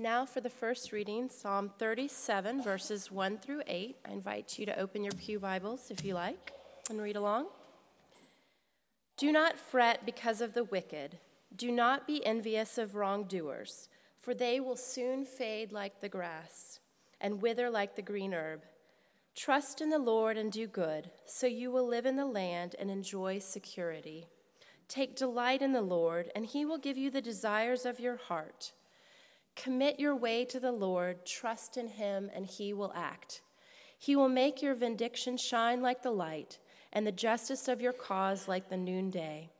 Now, for the first reading, Psalm 37, verses 1 through 8. I invite you to open your Pew Bibles if you like and read along. Do not fret because of the wicked. Do not be envious of wrongdoers, for they will soon fade like the grass and wither like the green herb. Trust in the Lord and do good, so you will live in the land and enjoy security. Take delight in the Lord, and he will give you the desires of your heart. Commit your way to the Lord, trust in him, and he will act. He will make your vindication shine like the light, and the justice of your cause like the noonday.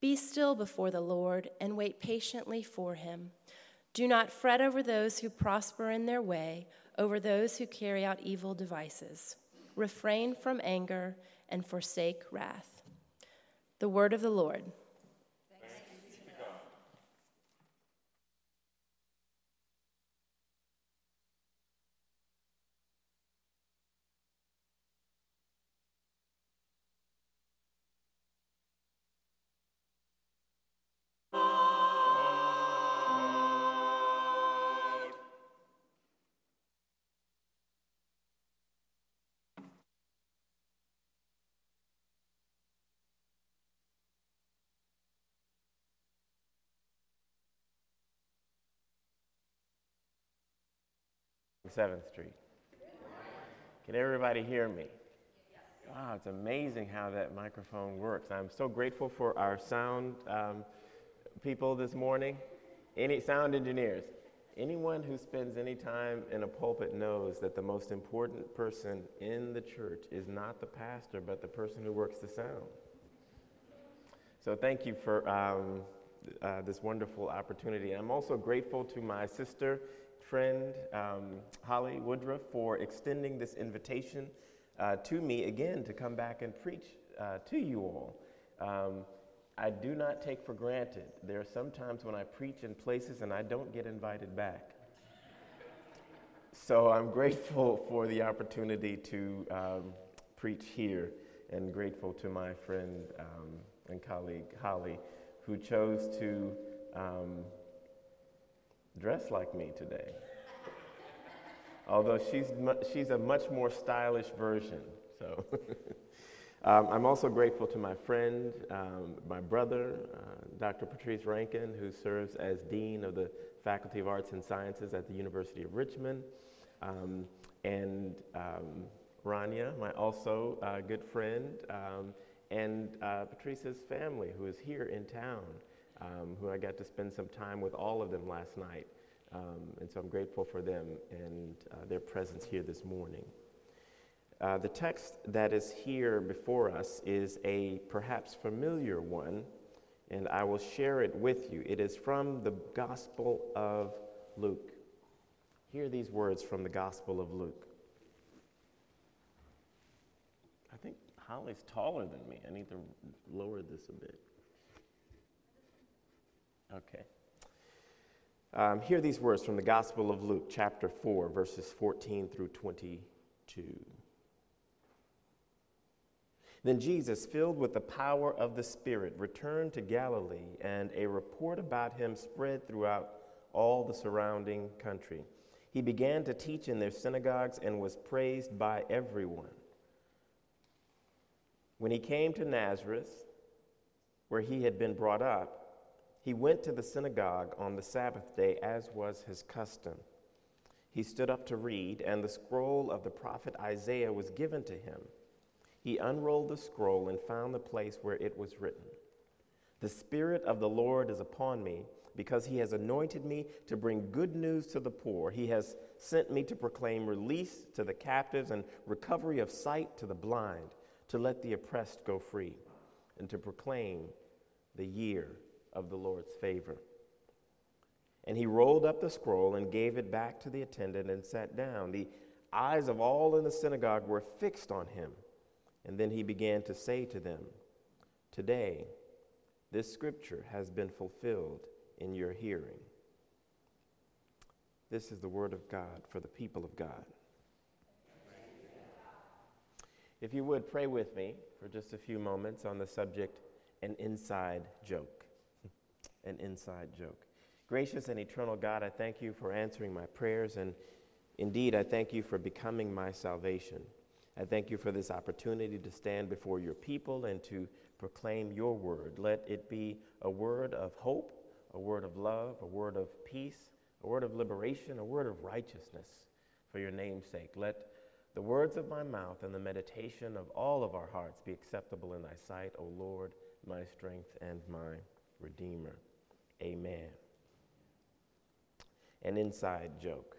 Be still before the Lord and wait patiently for him. Do not fret over those who prosper in their way, over those who carry out evil devices. Refrain from anger and forsake wrath. The word of the Lord. 7th Street. Can everybody hear me? Wow, it's amazing how that microphone works. I'm so grateful for our sound um, people this morning. Any sound engineers, anyone who spends any time in a pulpit knows that the most important person in the church is not the pastor, but the person who works the sound. So thank you for um, uh, this wonderful opportunity. I'm also grateful to my sister friend um, Holly Woodruff for extending this invitation uh, to me again to come back and preach uh, to you all. Um, I do not take for granted. There are some times when I preach in places and I don't get invited back. So I'm grateful for the opportunity to um, preach here and grateful to my friend um, and colleague Holly who chose to um, dress like me today. Although she's, mu- she's a much more stylish version. So um, I'm also grateful to my friend, um, my brother, uh, Dr. Patrice Rankin, who serves as Dean of the Faculty of Arts and Sciences at the University of Richmond, um, and um, Rania, my also uh, good friend, um, and uh, Patrice's family, who is here in town um, who I got to spend some time with all of them last night. Um, and so I'm grateful for them and uh, their presence here this morning. Uh, the text that is here before us is a perhaps familiar one, and I will share it with you. It is from the Gospel of Luke. Hear these words from the Gospel of Luke. I think Holly's taller than me. I need to lower this a bit. Okay. Um, hear these words from the Gospel of Luke, chapter 4, verses 14 through 22. Then Jesus, filled with the power of the Spirit, returned to Galilee, and a report about him spread throughout all the surrounding country. He began to teach in their synagogues and was praised by everyone. When he came to Nazareth, where he had been brought up, he went to the synagogue on the Sabbath day, as was his custom. He stood up to read, and the scroll of the prophet Isaiah was given to him. He unrolled the scroll and found the place where it was written The Spirit of the Lord is upon me, because he has anointed me to bring good news to the poor. He has sent me to proclaim release to the captives and recovery of sight to the blind, to let the oppressed go free, and to proclaim the year of the Lord's favor. And he rolled up the scroll and gave it back to the attendant and sat down. The eyes of all in the synagogue were fixed on him. And then he began to say to them, Today, this scripture has been fulfilled in your hearing. This is the word of God for the people of God. If you would pray with me for just a few moments on the subject an inside joke an inside joke. Gracious and eternal God, I thank you for answering my prayers, and indeed, I thank you for becoming my salvation. I thank you for this opportunity to stand before your people and to proclaim your word. Let it be a word of hope, a word of love, a word of peace, a word of liberation, a word of righteousness for your name's sake. Let the words of my mouth and the meditation of all of our hearts be acceptable in thy sight, O Lord, my strength and my Redeemer. Amen. An inside joke.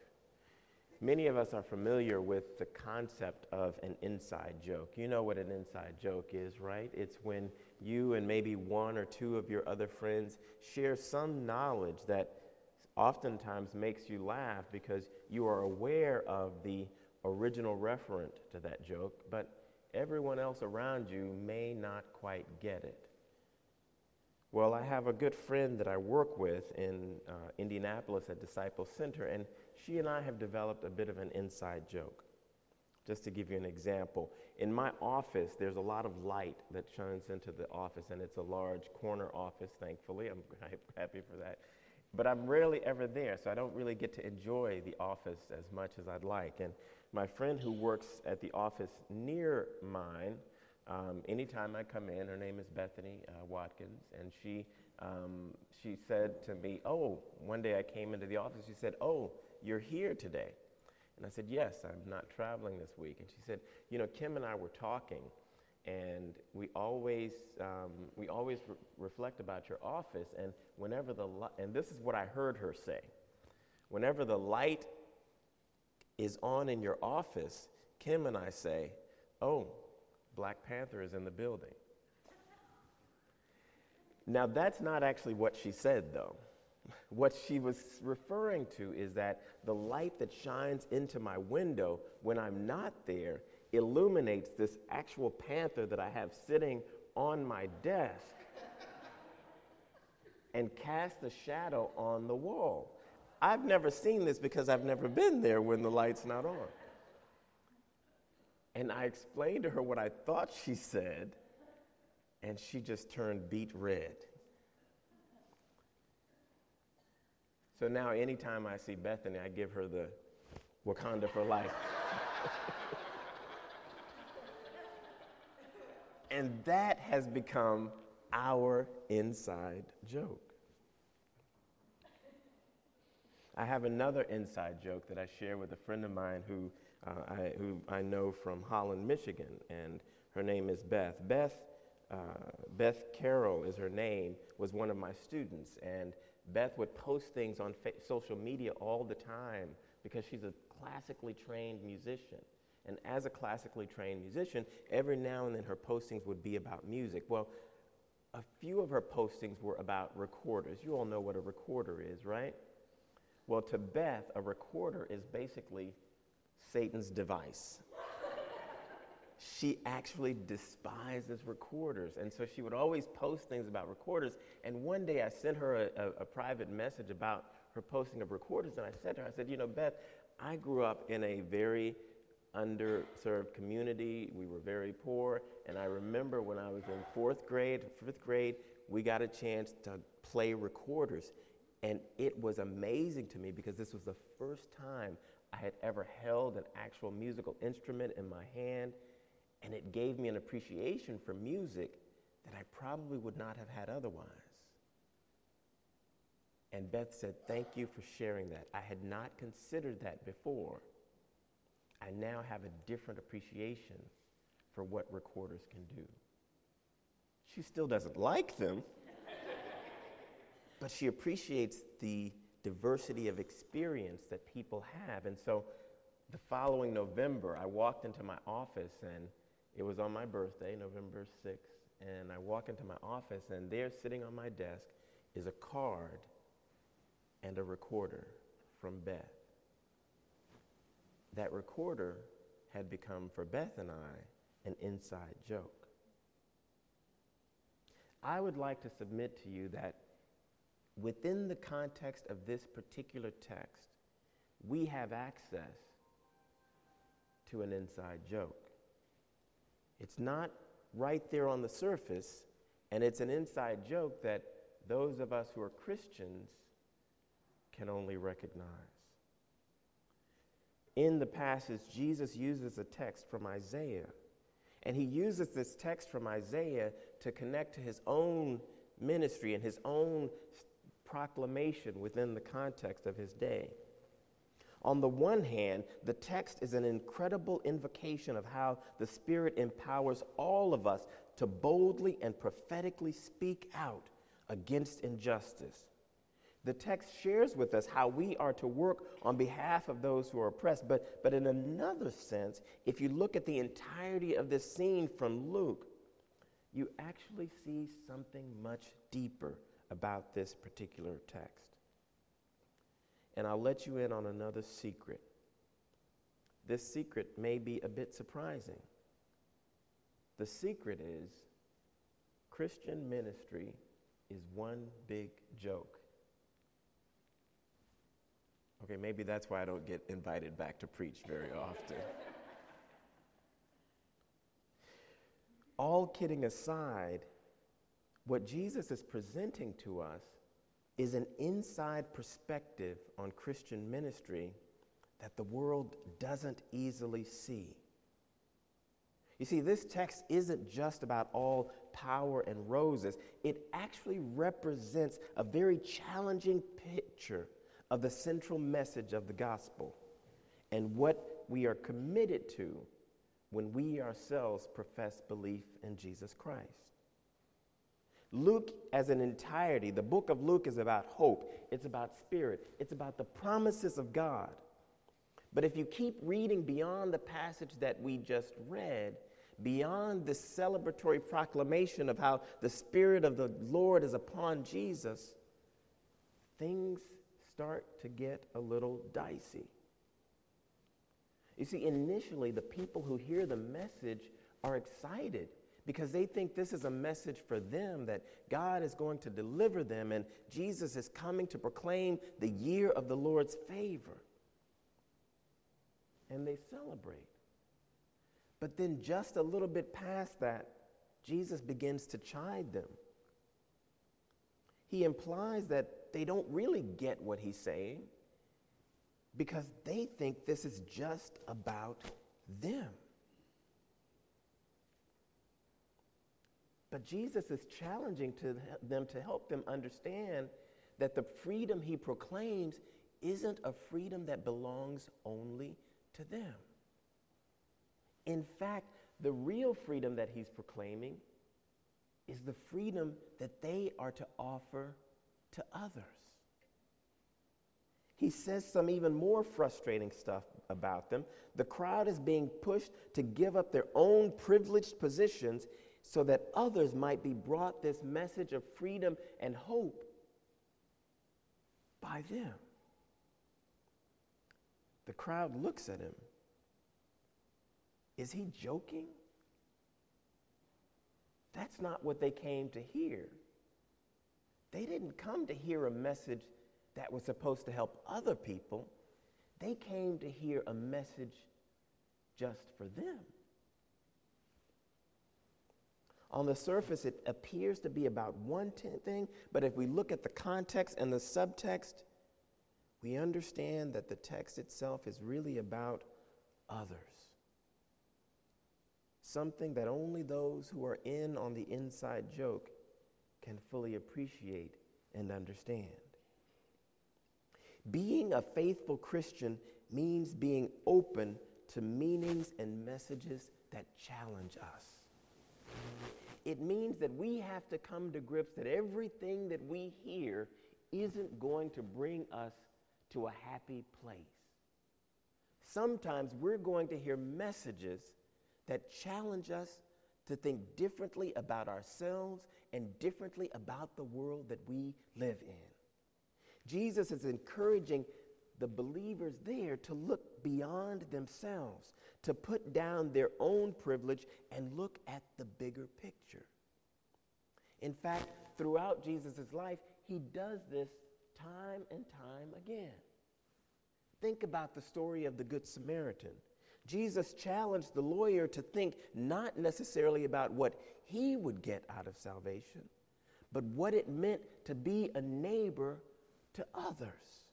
Many of us are familiar with the concept of an inside joke. You know what an inside joke is, right? It's when you and maybe one or two of your other friends share some knowledge that oftentimes makes you laugh because you are aware of the original referent to that joke, but everyone else around you may not quite get it. Well, I have a good friend that I work with in uh, Indianapolis at Disciple Center, and she and I have developed a bit of an inside joke. Just to give you an example, in my office, there's a lot of light that shines into the office, and it's a large corner office, thankfully. I'm happy for that. But I'm rarely ever there, so I don't really get to enjoy the office as much as I'd like. And my friend who works at the office near mine, um, anytime I come in, her name is Bethany uh, Watkins, and she, um, she said to me, Oh, one day I came into the office, she said, Oh, you're here today. And I said, Yes, I'm not traveling this week. And she said, You know, Kim and I were talking, and we always, um, we always re- reflect about your office. And whenever the, li- and this is what I heard her say whenever the light is on in your office, Kim and I say, Oh, Black Panther is in the building. Now, that's not actually what she said, though. What she was referring to is that the light that shines into my window when I'm not there illuminates this actual panther that I have sitting on my desk and casts a shadow on the wall. I've never seen this because I've never been there when the light's not on. And I explained to her what I thought she said, and she just turned beet red. So now, anytime I see Bethany, I give her the Wakanda for life. and that has become our inside joke. I have another inside joke that I share with a friend of mine who, I, who I know from Holland, Michigan, and her name is Beth. Beth, uh, Beth Carroll is her name, was one of my students, and Beth would post things on fa- social media all the time because she's a classically trained musician. And as a classically trained musician, every now and then her postings would be about music. Well, a few of her postings were about recorders. You all know what a recorder is, right? Well, to Beth, a recorder is basically Satan's device she actually despises recorders. And so she would always post things about recorders. And one day I sent her a, a, a, private message about her posting of recorders. And I said to her, I said, You know, Beth, I grew up in a very underserved community. We were very poor. And I remember when I was in fourth grade, fifth grade, we got a chance to play recorders. And it was amazing to me because this was the first time I had ever held an actual musical instrument in my hand and it gave me an appreciation for music that I probably would not have had otherwise. And Beth said, Thank you for sharing that. I had not considered that before. I now have a different appreciation for what recorders can do. She still doesn't like them, but she appreciates the diversity of experience that people have. And so the following November, I walked into my office and it was on my birthday, November 6th, and I walk into my office, and there sitting on my desk is a card and a recorder from Beth. That recorder had become, for Beth and I, an inside joke. I would like to submit to you that within the context of this particular text, we have access to an inside joke. It's not right there on the surface, and it's an inside joke that those of us who are Christians can only recognize. In the passage, Jesus uses a text from Isaiah, and he uses this text from Isaiah to connect to his own ministry and his own proclamation within the context of his day. On the one hand, the text is an incredible invocation of how the Spirit empowers all of us to boldly and prophetically speak out against injustice. The text shares with us how we are to work on behalf of those who are oppressed. But, but in another sense, if you look at the entirety of this scene from Luke, you actually see something much deeper about this particular text. And I'll let you in on another secret. This secret may be a bit surprising. The secret is Christian ministry is one big joke. Okay, maybe that's why I don't get invited back to preach very often. All kidding aside, what Jesus is presenting to us is an inside perspective on Christian ministry that the world doesn't easily see. You see, this text isn't just about all power and roses, it actually represents a very challenging picture of the central message of the gospel and what we are committed to when we ourselves profess belief in Jesus Christ. Luke, as an entirety, the book of Luke is about hope, it's about spirit, it's about the promises of God. But if you keep reading beyond the passage that we just read, beyond the celebratory proclamation of how the Spirit of the Lord is upon Jesus, things start to get a little dicey. You see, initially, the people who hear the message are excited because they think this is a message for them that God is going to deliver them and Jesus is coming to proclaim the year of the Lord's favor. And they celebrate. But then, just a little bit past that, Jesus begins to chide them. He implies that they don't really get what he's saying because they think this is just about them. But Jesus is challenging to them to help them understand that the freedom he proclaims isn't a freedom that belongs only to them. In fact, the real freedom that he's proclaiming is the freedom that they are to offer to others. He says some even more frustrating stuff about them. The crowd is being pushed to give up their own privileged positions so that others might be brought this message of freedom and hope by them. The crowd looks at him. Is he joking? That's not what they came to hear. They didn't come to hear a message that was supposed to help other people. They came to hear a message just for them. On the surface, it appears to be about one thing, but if we look at the context and the subtext, we understand that the text itself is really about others. Something that only those who are in on the inside joke can fully appreciate and understand. Being a faithful Christian means being open to meanings and messages that challenge us. It means that we have to come to grips that everything that we hear isn't going to bring us to a happy place. Sometimes we're going to hear messages that challenge us to think differently about ourselves and differently about the world that we live in. Jesus is encouraging the believers there to look beyond themselves, to put down their own privilege and look at the bigger picture. In fact, throughout Jesus' life, he does this time and time again. Think about the story of the Good Samaritan. Jesus challenged the lawyer to think not necessarily about what he would get out of salvation, but what it meant to be a neighbor to others.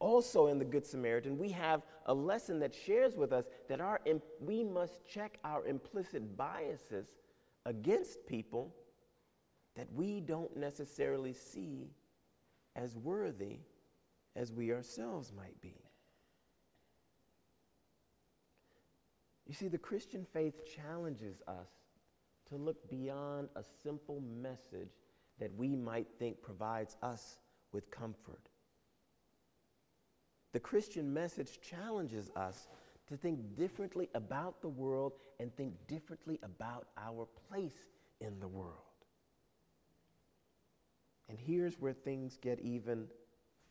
Also, in the Good Samaritan, we have a lesson that shares with us that our, we must check our implicit biases against people that we don't necessarily see as worthy as we ourselves might be. You see, the Christian faith challenges us to look beyond a simple message that we might think provides us with comfort. The Christian message challenges us to think differently about the world and think differently about our place in the world. And here's where things get even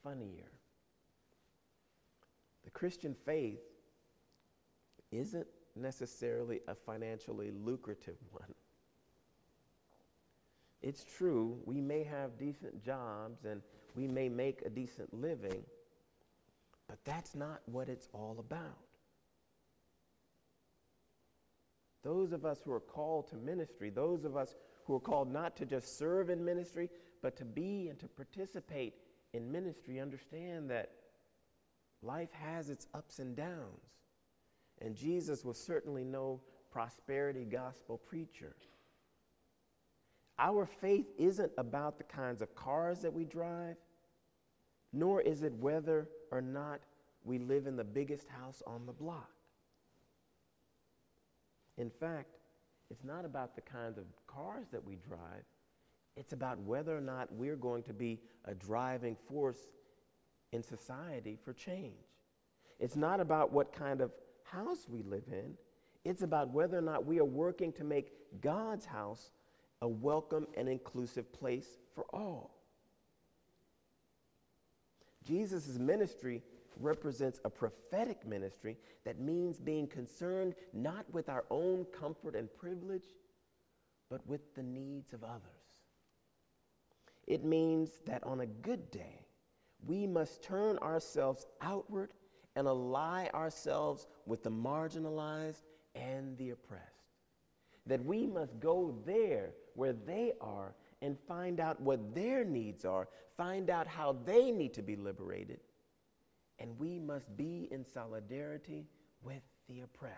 funnier. The Christian faith isn't necessarily a financially lucrative one. It's true, we may have decent jobs and we may make a decent living, but that's not what it's all about. Those of us who are called to ministry, those of us who are called not to just serve in ministry, but to be and to participate in ministry, understand that life has its ups and downs. And Jesus was certainly no prosperity gospel preacher. Our faith isn't about the kinds of cars that we drive, nor is it whether or not we live in the biggest house on the block. In fact, it's not about the kinds of cars that we drive, it's about whether or not we're going to be a driving force in society for change. It's not about what kind of house we live in, it's about whether or not we are working to make God's house a welcome and inclusive place for all. Jesus' ministry represents a prophetic ministry that means being concerned not with our own comfort and privilege, but with the needs of others. It means that on a good day, we must turn ourselves outward and ally ourselves with the marginalized and the oppressed. That we must go there where they are and find out what their needs are, find out how they need to be liberated, and we must be in solidarity with the oppressed.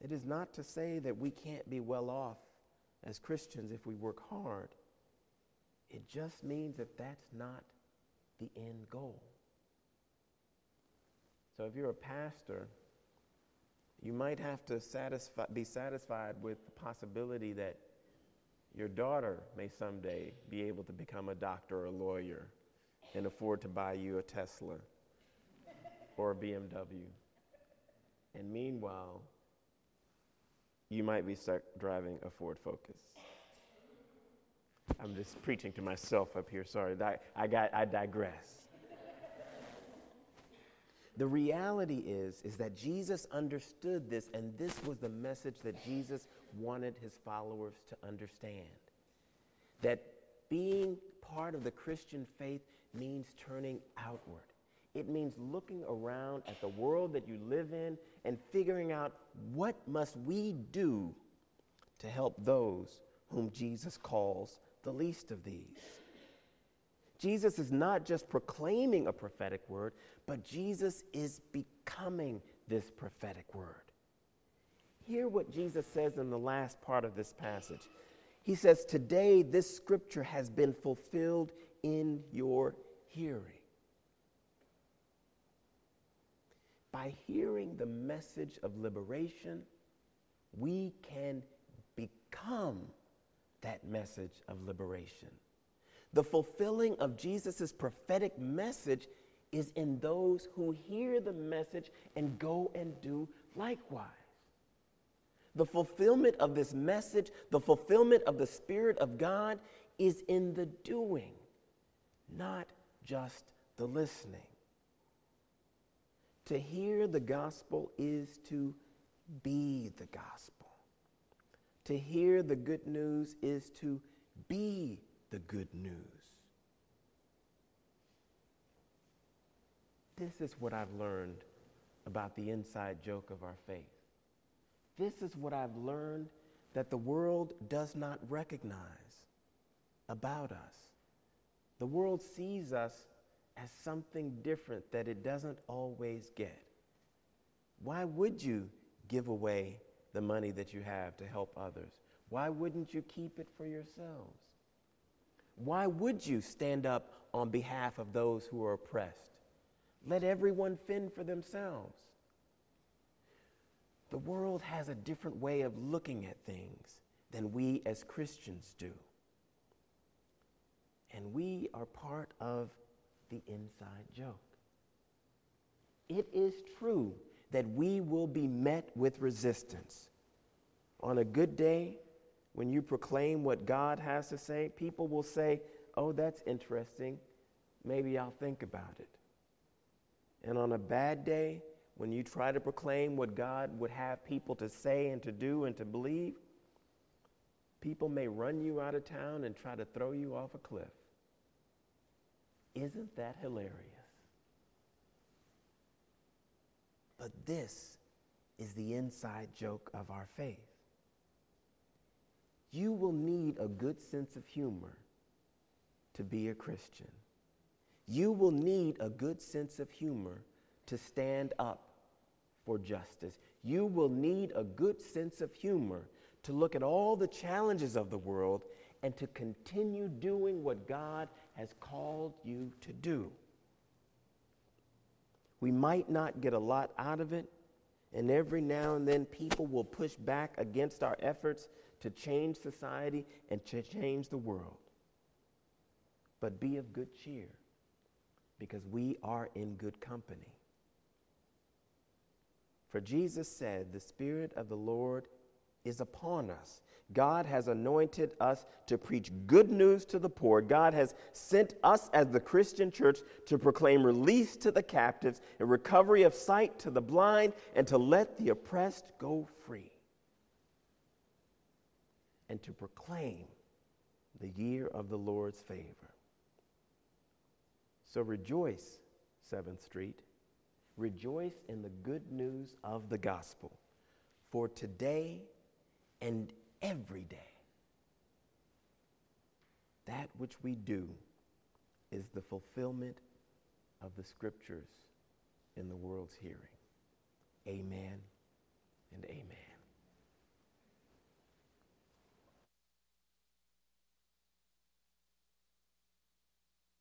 It is not to say that we can't be well off as Christians if we work hard. It just means that that's not the end goal. So if you're a pastor, you might have to be satisfied with the possibility that your daughter may someday be able to become a doctor or a lawyer and afford to buy you a Tesla or a BMW. And meanwhile, you might be stuck driving a Ford Focus. I'm just preaching to myself up here. Sorry, I, got, I digress. The reality is, is that Jesus understood this, and this was the message that Jesus wanted his followers to understand. That being part of the Christian faith means turning outward. It means looking around at the world that you live in and figuring out what must we do to help those whom Jesus calls the least of these. Jesus is not just proclaiming a prophetic word, but Jesus is becoming this prophetic word. Hear what Jesus says in the last part of this passage. He says, Today this scripture has been fulfilled in your hearing. By hearing the message of liberation, we can become that message of liberation. The fulfilling of Jesus' prophetic message is in those who hear the message and go and do likewise. The fulfillment of this message, the fulfillment of the Spirit of God, is in the doing, not just the listening. To hear the gospel is to be the gospel. To hear the good news is to be the good news. This is what I've learned about the inside joke of our faith. This is what I've learned that the world does not recognize. about us. The world sees us as something different that it doesn't always get. Why would you give away the money that you have to help others? Why wouldn't you keep it for yourselves? Why would you stand up on behalf of those who are oppressed? Let everyone fend for themselves. The world has a different way of looking at things than we as Christians do. And we are part of the inside joke. It is true that we will be met with resistance. On a good day, when you proclaim what God has to say, people will say, Oh, that's interesting. Maybe I'll think about it. And on a bad day, when you try to proclaim what God would have people to say and to do and to believe, people may run you out of town and try to throw you off a cliff. Isn't that hilarious? But this is the inside joke of our faith. You will need a good sense of humor to be a Christian. You will need a good sense of humor to stand up for justice. You will need a good sense of humor to look at all the challenges of the world and to continue doing what God has called you to do. We might not get a lot out of it, and every now and then people will push back against our efforts to change society and to change the world. But be of good cheer because we are in good company. For Jesus said, The Spirit of the Lord is upon us. God has anointed us to preach good news to the poor. God has sent us as the Christian church to proclaim release to the captives and recovery of sight to the blind and to let the oppressed go free. And to proclaim the year of the Lord's favor. So rejoice, 7th Street. Rejoice in the good news of the gospel. For today and every day. That which we do is the fulfillment of the scriptures in the world's hearing. Amen and amen.